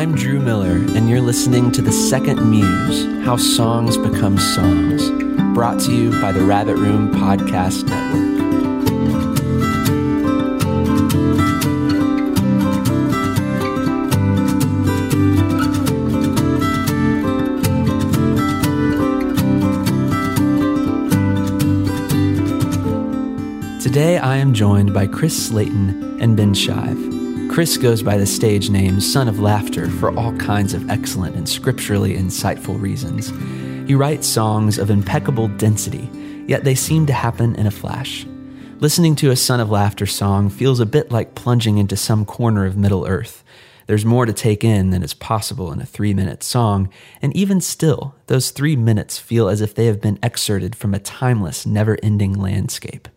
I'm Drew Miller, and you're listening to The Second Muse How Songs Become Songs, brought to you by the Rabbit Room Podcast Network. Today I am joined by Chris Slaten and Ben Shive. Chris goes by the stage name Son of Laughter for all kinds of excellent and scripturally insightful reasons. He writes songs of impeccable density, yet they seem to happen in a flash. Listening to a Son of Laughter song feels a bit like plunging into some corner of Middle Earth. There's more to take in than is possible in a three minute song, and even still, those three minutes feel as if they have been excerpted from a timeless, never ending landscape.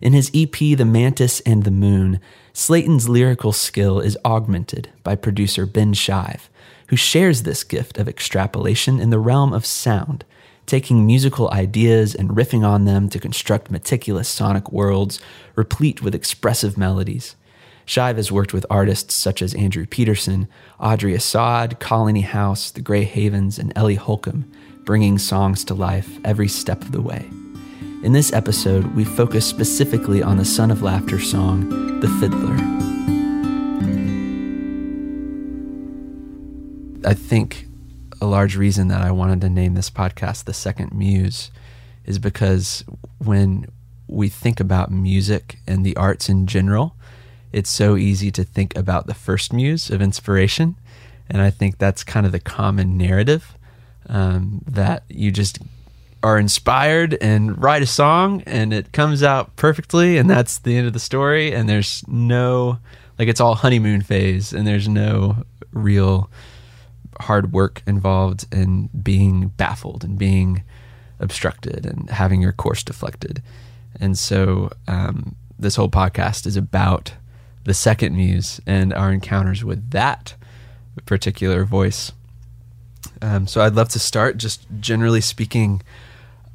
In his EP, The Mantis and the Moon, Slaten's lyrical skill is augmented by producer Ben Shive, who shares this gift of extrapolation in the realm of sound, taking musical ideas and riffing on them to construct meticulous sonic worlds replete with expressive melodies. Shive has worked with artists such as Andrew Peterson, Audrey Assad, Colony House, The Grey Havens, and Ellie Holcomb, bringing songs to life every step of the way. In this episode, we focus specifically on the Son of Laughter song, The Fiddler. I think a large reason that I wanted to name this podcast The Second Muse is because when we think about music and the arts in general, it's so easy to think about the first muse of inspiration. And I think that's kind of the common narrative um, that you just are inspired and write a song and it comes out perfectly and that's the end of the story and there's no like it's all honeymoon phase and there's no real hard work involved in being baffled and being obstructed and having your course deflected. And so um, this whole podcast is about the second muse and our encounters with that particular voice. Um, so i'd love to start just generally speaking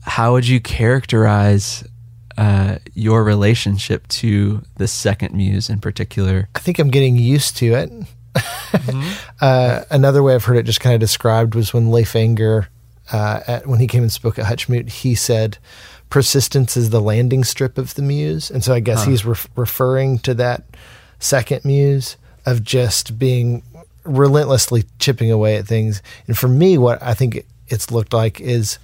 how would you characterize uh, your relationship to the second muse in particular? I think I'm getting used to it. Mm-hmm. uh, another way I've heard it just kind of described was when Leif Enger, uh, at, when he came and spoke at Hutchmoot, he said, persistence is the landing strip of the muse. And so I guess huh. he's re- referring to that second muse of just being relentlessly chipping away at things. And for me, what I think it's looked like is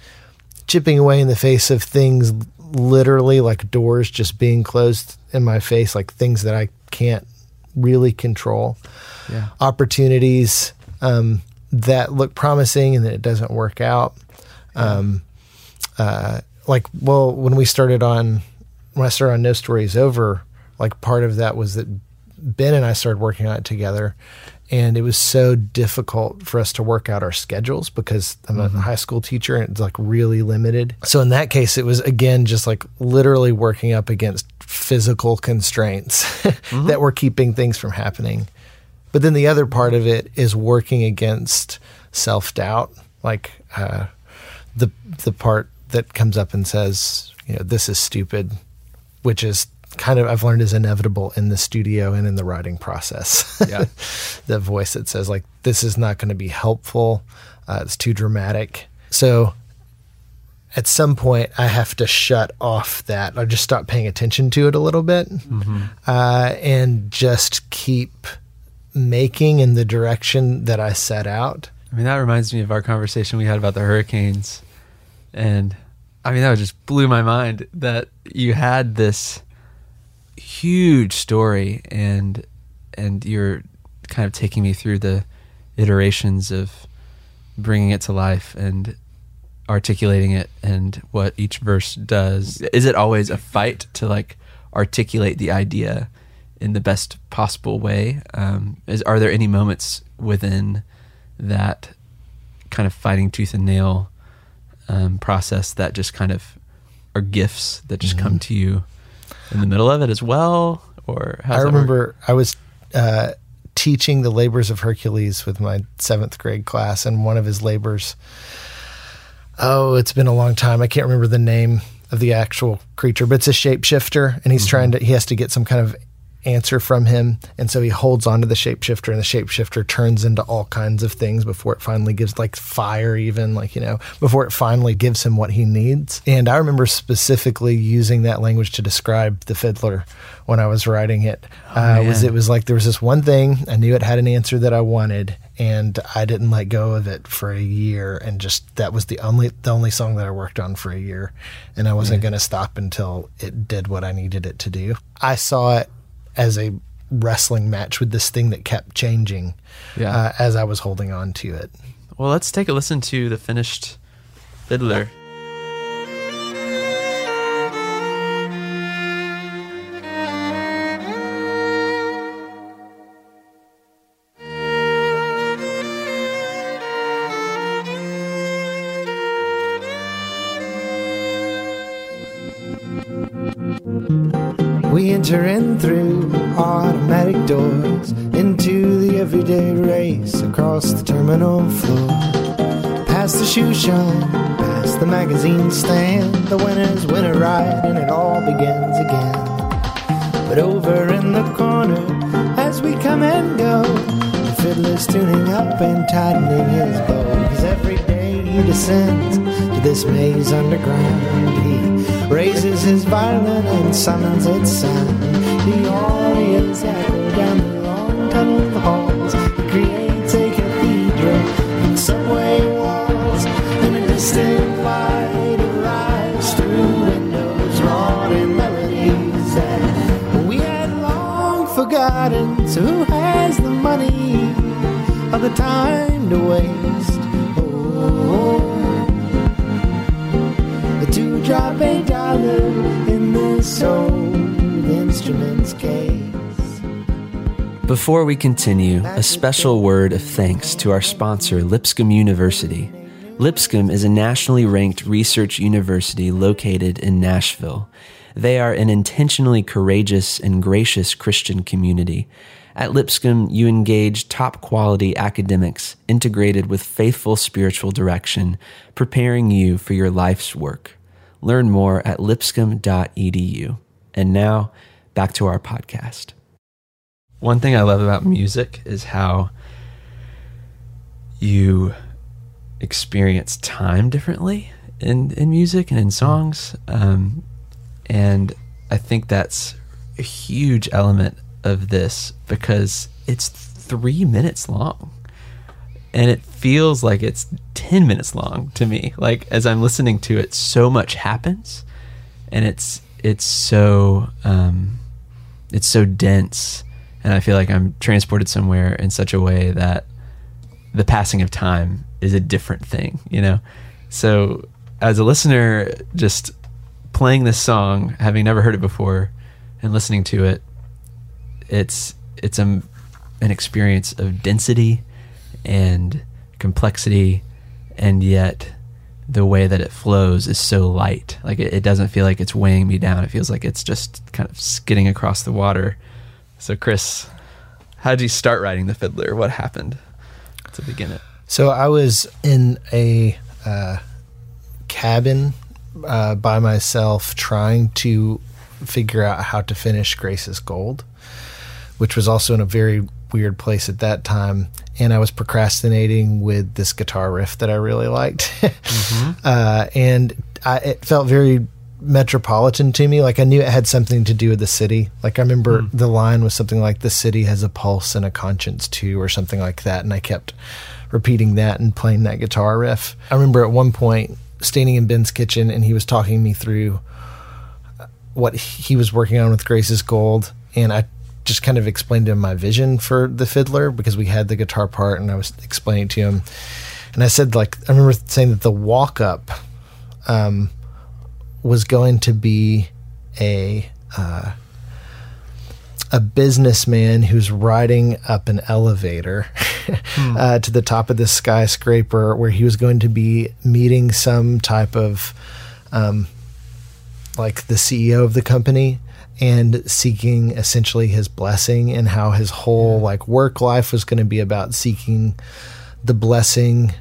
chipping away in the face of things literally like doors just being closed in my face, like things that I can't really control. Yeah. Opportunities um, that look promising and then it doesn't work out. Um, uh, like, well, when we started on, when I started on No Stories Over, like part of that was that Ben and I started working on it together and it was so difficult for us to work out our schedules because I'm mm-hmm. a high school teacher and it's like really limited. So in that case, it was again just like literally working up against physical constraints mm-hmm. that were keeping things from happening. But then the other part of it is working against self doubt, like uh, the the part that comes up and says, you know, this is stupid, which is kind of I've learned is inevitable in the studio and in the writing process. Yeah, the voice that says like this is not going to be helpful. Uh, it's too dramatic. So at some point I have to shut off that or just stop paying attention to it a little bit mm-hmm. uh, and just keep making in the direction that I set out. I mean, that reminds me of our conversation we had about the hurricanes. And I mean, that just blew my mind that you had this huge story and and you're kind of taking me through the iterations of bringing it to life and articulating it and what each verse does. Is it always a fight to like articulate the idea in the best possible way? Um, is are there any moments within that kind of fighting tooth and nail um, process that just kind of are gifts that just mm-hmm. come to you in the middle of it as well? Or I remember I was uh, teaching the labors of Hercules with my seventh grade class, and one of his labors. Oh, it's been a long time. I can't remember the name of the actual creature, but it's a shapeshifter, and he's mm-hmm. trying to. He has to get some kind of answer from him. And so he holds onto the shapeshifter, and the shapeshifter turns into all kinds of things before it finally gives, like fire, even, like, you know, before it finally gives him what he needs. And I remember specifically using that language to describe the fiddler when I was writing it. Oh, uh, was it was like there was this one thing I knew it had an answer that I wanted, and I didn't let go of it for a year, and just that was the only the only song that I worked on for a year, and I wasn't going to stop until it did what I needed it to do. I saw it as a wrestling match with this thing that kept changing Yeah. uh, as I was holding on to it. Well, let's take a listen to the finished fiddler. We enter through automatic doors into the everyday race across the terminal floor. Past the shoe shine, past the magazine stand. The winners win a ride and it all begins again. But over in the corner, as we come and go, the fiddler's tuning up and tightening his bow. Cause every day he descends to this maze underground. His violin and summons its sound. The audience echo down the long tunnel halls. He creates a cathedral in subway walls. And a distant light arrives through windows wrought in melodies that we had long forgotten. So who has the money or the time to waste? Drop a dollar in this old instrument's case. Before we continue, a special word of thanks to our sponsor, Lipscomb University. Lipscomb is a nationally ranked research university located in Nashville. They are an intentionally courageous and gracious Christian community. At Lipscomb, you engage top quality academics integrated with faithful spiritual direction, preparing you for your life's work. Learn more at lipscomb.edu. And now, back to our podcast. One thing I love about music is how you experience time differently in, in music and in songs. Um, and I think that's a huge element of this because it's three minutes long. And it feels like it's 10 minutes long to me. Like as I'm listening to it, so much happens and it's, it's so, um, it's so dense and I feel like I'm transported somewhere in such a way that the passing of time is a different thing, you know? So, as a listener, just playing this song, having never heard it before, and listening to it, it's it's a, an experience of density and complexity, and yet the way that it flows is so light. Like it, it doesn't feel like it's weighing me down. It feels like it's just kind of skidding across the water. So, Chris, how did you start writing the fiddler? What happened to begin it? So I was in a uh, cabin uh, by myself trying to figure out how to finish Grace's Gold, which was also in a very weird place at that time. And I was procrastinating with this guitar riff that I really liked. uh, and I, it felt very metropolitan to me. Like I knew it had something to do with the city. Like I remember the line was something like, the city has a pulse and a conscience too, or something like that. And I kept repeating that and playing that guitar riff. I remember at one point standing in Ben's kitchen and he was talking me through what he was working on with Grace's Gold. And I just kind of explained to him my vision for the fiddler because we had the guitar part and I was explaining to him. And I said, like, I remember saying that the walk up um, was going to be a. Uh, a businessman who's riding up an elevator uh, to the top of this skyscraper where he was going to be meeting some type of um, like the CEO of the company and seeking essentially his blessing and how his whole like work life was going to be about seeking the blessing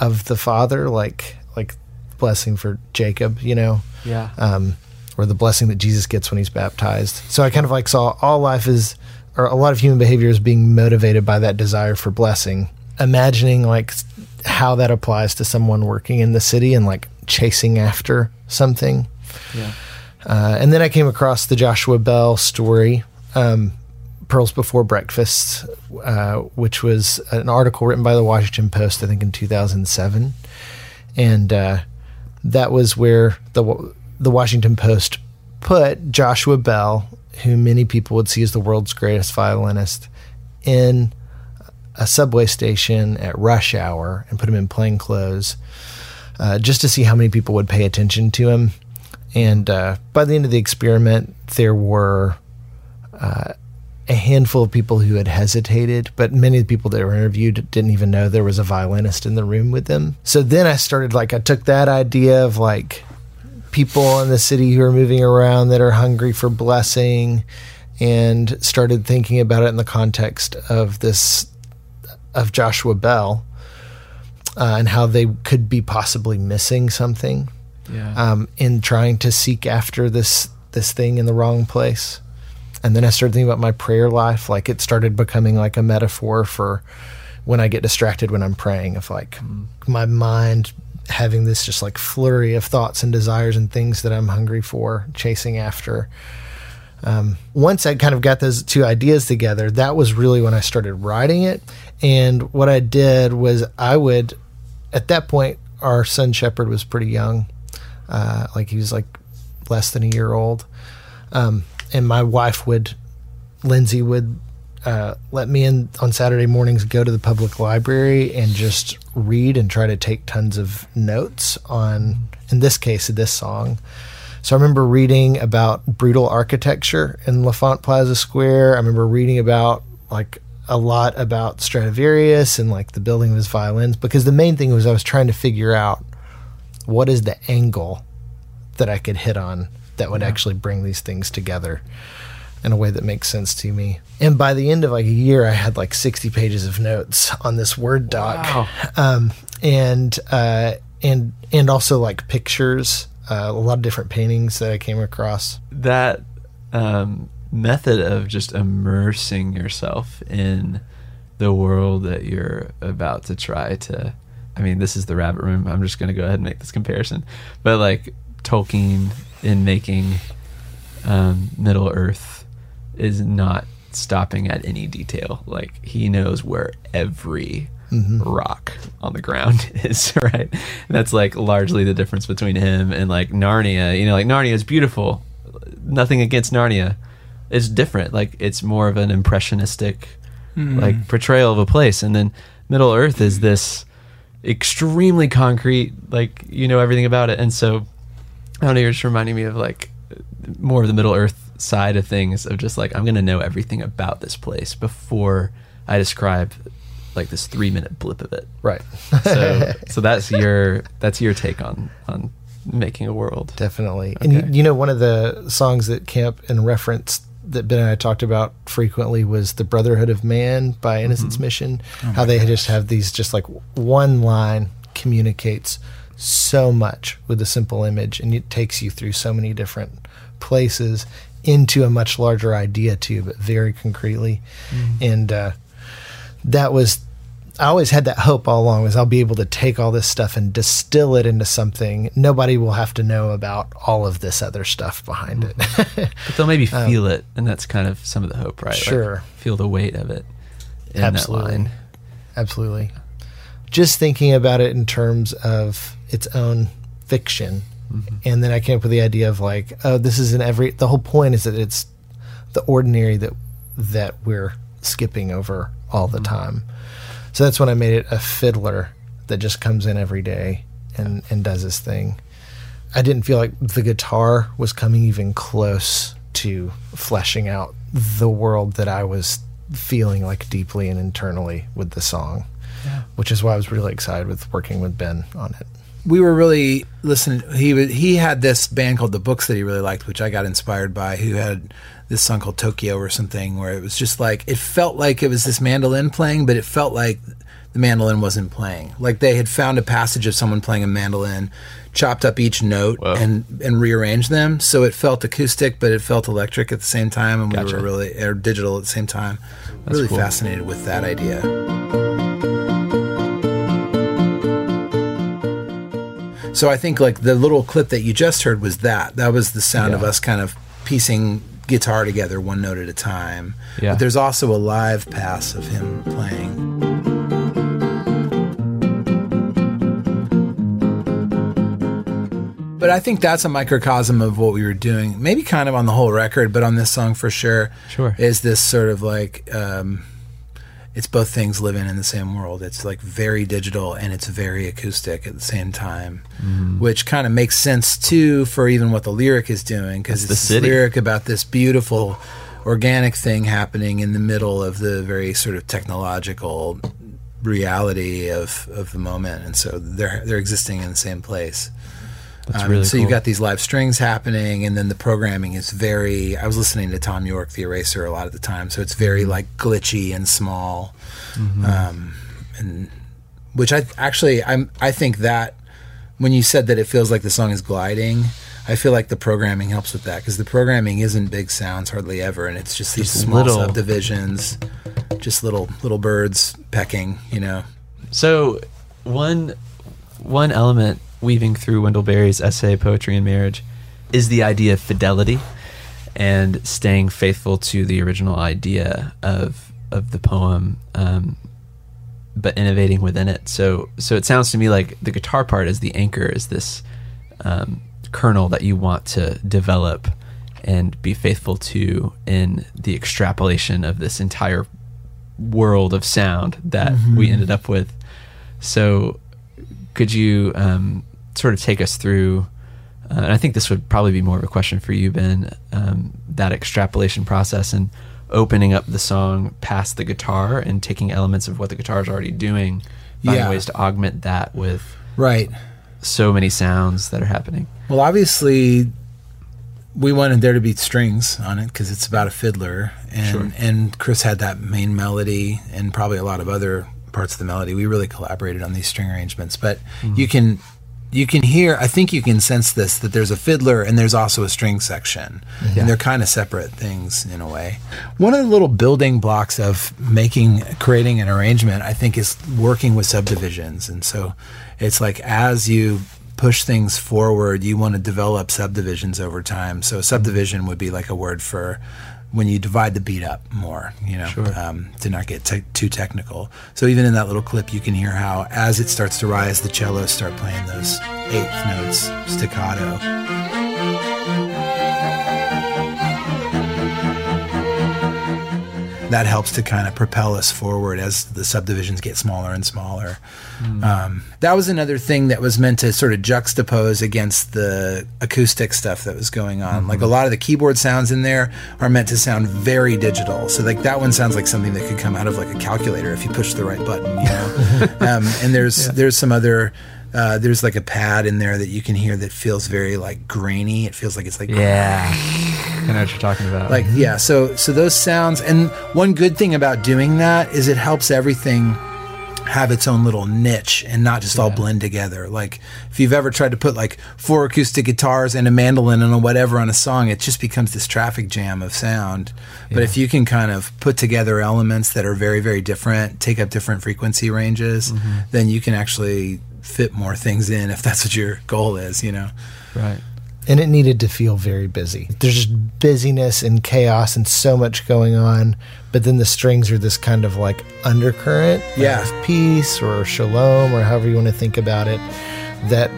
of the father like like blessing for Jacob you know Yeah. um, or the blessing that Jesus gets when he's baptized. So I kind of like saw all life is, or a lot of human behavior is being motivated by that desire for blessing. Imagining like how that applies to someone working in the city and like chasing after something. Yeah. Uh, and then I came across the Joshua Bell story, um, Pearls Before Breakfast, uh, which was an article written by the Washington Post, I think in 2007. And uh, that was where the, the Washington Post put Joshua Bell, who many people would see as the world's greatest violinist, in a subway station at rush hour and put him in plain clothes uh, just to see how many people would pay attention to him. And uh, by the end of the experiment, there were uh, a handful of people who had hesitated, but many of the people that were interviewed didn't even know there was a violinist in the room with them. So then I started, like, I took that idea of like people in the city who are moving around that are hungry for blessing and started thinking about it in the context of this of Joshua Bell uh, and how they could be possibly missing something Yeah. um, in trying to seek after this this thing in the wrong place. And then I started thinking about my prayer life. Like it started becoming like a metaphor for when I get distracted when I'm praying, of like my mind having this just like flurry of thoughts and desires and things that I'm hungry for, chasing after. Um, once I kind of got those two ideas together, that was really when I started writing it. And what I did was I would, at that point, our son Shepherd was pretty young, uh, like he was like less than a year old, um, and my wife would, Lindsay would. Uh, let me in on Saturday mornings, go to the public library and just read and try to take tons of notes on, in this case, this song. So I remember reading about brutal architecture in L'Enfant Plaza Square. I remember reading about like a lot about Stradivarius and like the building of his violins because the main thing was I was trying to figure out what is the angle that I could hit on that would actually bring these things together in a way that makes sense to me. And by the end of like a year, I had like 60 pages of notes on this Word doc. Wow. Um, and, uh, and, and also like pictures, uh, a lot of different paintings that I came across. that um, method of just immersing yourself in the world that you're about to try to i mean this is the rabbit room. I'm just going to go ahead and make this comparison. But like tolkien in making um, middle earth is not stopping at any detail. Like he knows where every rock on the ground is right? And that's like largely the difference between him and like narnia. You know like narnia is beautiful. Nothing against narnia. It's different. Like it's more of an impressionistic like portrayal of a place. And then middle earth is this extremely concrete like you know everything about it and so i don't know you're just reminding me of like more of the middle earth side of things of just like i'm gonna know everything about this place before i describe like this three minute blip of it Right. so so that's your that's your take on on making a world Definitely. And you, you know, one of the songs that Camp and reference that Ben and I talked about frequently was the Brotherhood of Man by Innocence Mission. how they just have these just like one line communicates so much with a simple image and it takes you through so many different places into a much larger idea too, but very concretely. And uh, that was I always had that hope all along was I'll be able to take all this stuff and distill it into something. Nobody will have to know about all of this other stuff behind it. Mm-hmm. but they'll maybe um, feel it and that's kind of some of the hope right Like, Sure. feel the weight of it in Absolutely. that line Absolutely. Just thinking about it in terms of its own fiction. Mm-hmm. And then I came up with the idea of like, oh, this is in every the whole point is that it's the ordinary that that we're skipping over all the mm-hmm. time. So that's when I made it a fiddler that just comes in every day and, and does his thing. I didn't feel like the guitar was coming even close to fleshing out the world that I was feeling like deeply and internally with the song, which is why I was really excited with working with Ben on it. we were really listening. He was, he had this band called The Books that he really liked, which I got inspired by. Who had this song called Tokyo or something, where it was just like it felt like it was this mandolin playing, but it felt like the mandolin wasn't playing. Like they had found a passage of someone playing a mandolin, chopped up each note Whoa. and and rearranged them, so it felt acoustic, but it felt electric at the same time, and Gotcha. we were really or digital at the same time. That's really cool. fascinated with that idea. So I think like the little clip that you just heard was that. That was the sound of us kind of piecing guitar together one note at a time. Yeah. But there's also a live pass of him playing. But I think that's a microcosm of what we were doing. Maybe kind of on the whole record, but on this song for sure. Sure. Is this sort of like um, it's both things living in the same world. It's like very digital and it's very acoustic at the same time, Mm-hmm. which kind of makes sense too for even what the lyric is doing because It's the city. lyric about this beautiful organic thing happening in the middle of the very sort of technological reality of, of the moment, and so they're they're existing in the same place. That's Um, really so cool. you've got these live strings happening, and then the programming is very. I was listening to Thom Yorke, the Eraser, a lot of the time, so it's very Mm-hmm. like glitchy and small, um, and which I actually I'm I think that when you said that it feels like the song is gliding, I feel like the programming helps with that because the programming isn't big sounds hardly ever, and it's just these Just small little- subdivisions, just little little birds pecking, you know. So one one element weaving through Wendell Berry's essay Poetry and Marriage is the idea of fidelity and staying faithful to the original idea of of the poem um, but innovating within it. So so it sounds to me like the guitar part is the anchor is this um, kernel that you want to develop and be faithful to in the extrapolation of this entire world of sound that we ended up with. So, could you um, sort of take us through? Uh, and I think this would probably be more of a question for you, Ben. Um, that extrapolation process and opening up the song past the guitar and taking elements of what the guitar is already doing, finding Yeah. ways to augment that with Right. so many sounds that are happening. Well, obviously, we wanted there to be strings on it because it's about a fiddler, and Sure. and Chris had that main melody and probably a lot of other parts of the melody. We really collaborated on these string arrangements, but you can you can hear. I think you can sense this that there's a fiddler and there's also a string section, and they're kind of separate things in a way. One of the little building blocks of making creating an arrangement, I think, is working with subdivisions, and so it's like as you push things forward, you want to develop subdivisions over time. So subdivision would be like a word for when you divide the beat up more, you know, Sure. um, to not get te- too technical. So even in that little clip, you can hear how as it starts to rise, the cellos start playing those eighth notes staccato. That helps to kind of propel us forward as the subdivisions get smaller and smaller. Um, that was another thing that was meant to sort of juxtapose against the acoustic stuff that was going on. Like a lot of the keyboard sounds in there are meant to sound very digital. So like that one sounds like something that could come out of like a calculator if you push the right button, you know. um, and there's there's some other. Uh, there's like a pad in there that you can hear that feels very like grainy. It feels like it's like Yeah, I know what you're talking about. like yeah so so those sounds and one good thing about doing that is it helps everything have its own little niche and not just all blend together. Like if you've ever tried to put like four acoustic guitars and a mandolin and a whatever on a song it just becomes this traffic jam of sound. But if you can kind of put together elements that are very very different take up different frequency ranges mm-hmm. then you can actually fit more things in if that's what your goal is you know? Right. And it needed to feel very busy. There's just busyness and chaos and so much going on, but then the strings are this kind of like undercurrent Yeah. of peace or shalom or however you want to think about it that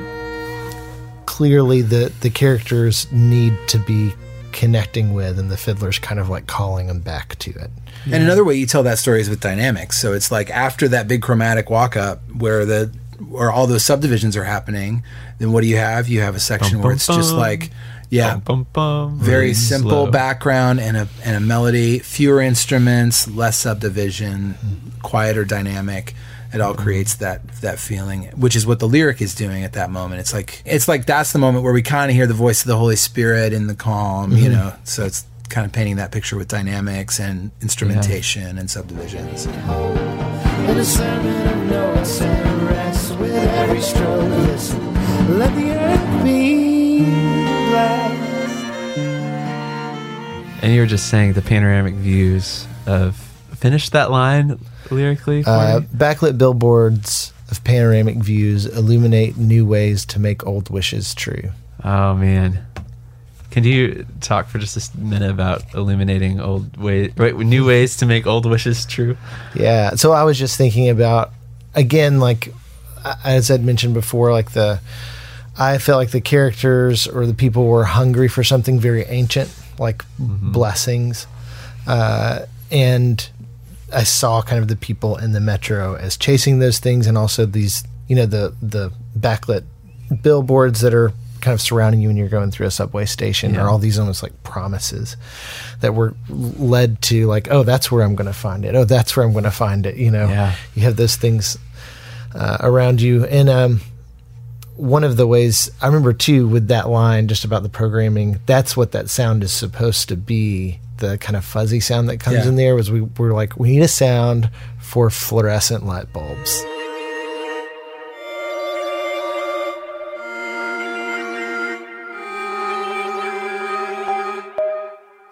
clearly the the characters need to be connecting with and the fiddler's kind of like calling them back to it. And another way you tell that story is with dynamics. So it's like after that big chromatic walk up where the where all those subdivisions are happening, then what do you have? You have a section Bum, where bum, it's just like yeah, Bum, bum, bum, very really simple slow. background and a and a melody, fewer instruments, less subdivision, quieter dynamic. it all creates that that feeling which is what the lyric is doing at that moment it's like it's like that's the moment where we kind of hear the voice of the holy spirit in the calm you mm-hmm. know so it's kind of painting that picture with dynamics and instrumentation and subdivisions In a sermon of notes and rest with every stroke. Listen, let the earth be blessed. And you were just saying the panoramic views of finish that line lyrically. For Uh, backlit billboards of panoramic views illuminate new ways to make old wishes true. Oh man, can you talk for just a minute about illuminating old ways, right, new ways to make old wishes true? Yeah. So I was just thinking about again, like as I'd mentioned before, like the I felt like the characters or the people were hungry for something very ancient, like blessings, uh, and I saw kind of the people in the metro as chasing those things, and also these, you know, the the backlit billboards that are kind of surrounding you when you're going through a subway station, Yeah. are all these almost like promises that were led to like, oh, that's where I'm going to find it. Oh, that's where I'm going to find it. You know, Yeah. you have those things uh, around you, and um, one of the ways I remember too with that line just about the programming, that's what that sound is supposed to be. The kind of fuzzy sound that comes Yeah. in there was we were like, we need a sound for fluorescent light bulbs.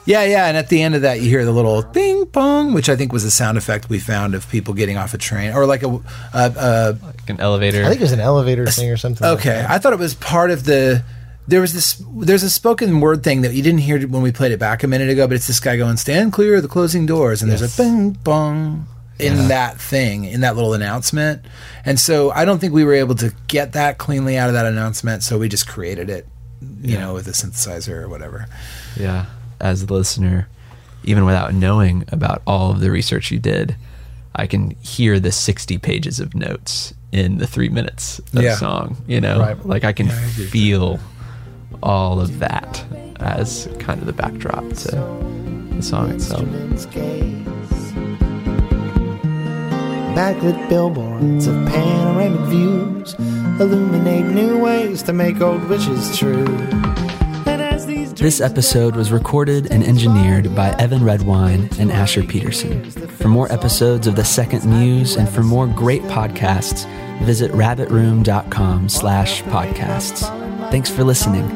Yeah, yeah, and at the end of that, you hear the little ping pong, which I think was a sound effect we found of people getting off a train, or like a. Uh, uh, Like an elevator. I think it was an elevator thing or something. okay, that. I thought it was part of the. There was this. There's a spoken word thing that you didn't hear when we played it back a minute ago, but it's this guy going, "Stand clear of the closing doors," and Yes. there's a bing bong in that thing, in that little announcement, and so I don't think we were able to get that cleanly out of that announcement, so we just created it, you know, with a synthesizer or whatever. Yeah. As the listener, even without knowing about all of the research you did, I can hear the 60 pages of notes in the three minutes of Yeah. song. You know, Right. like I can Yeah, I feel all of that as kind of the backdrop to the song itself. Backlit billboards of panoramic views illuminate new ways to make old wishes true. This episode was recorded and engineered by Evan Redwine and Asher Peterson. For more episodes of The Second Muse and for more great podcasts, visit rabbitroom.com slash podcasts. Thanks for listening.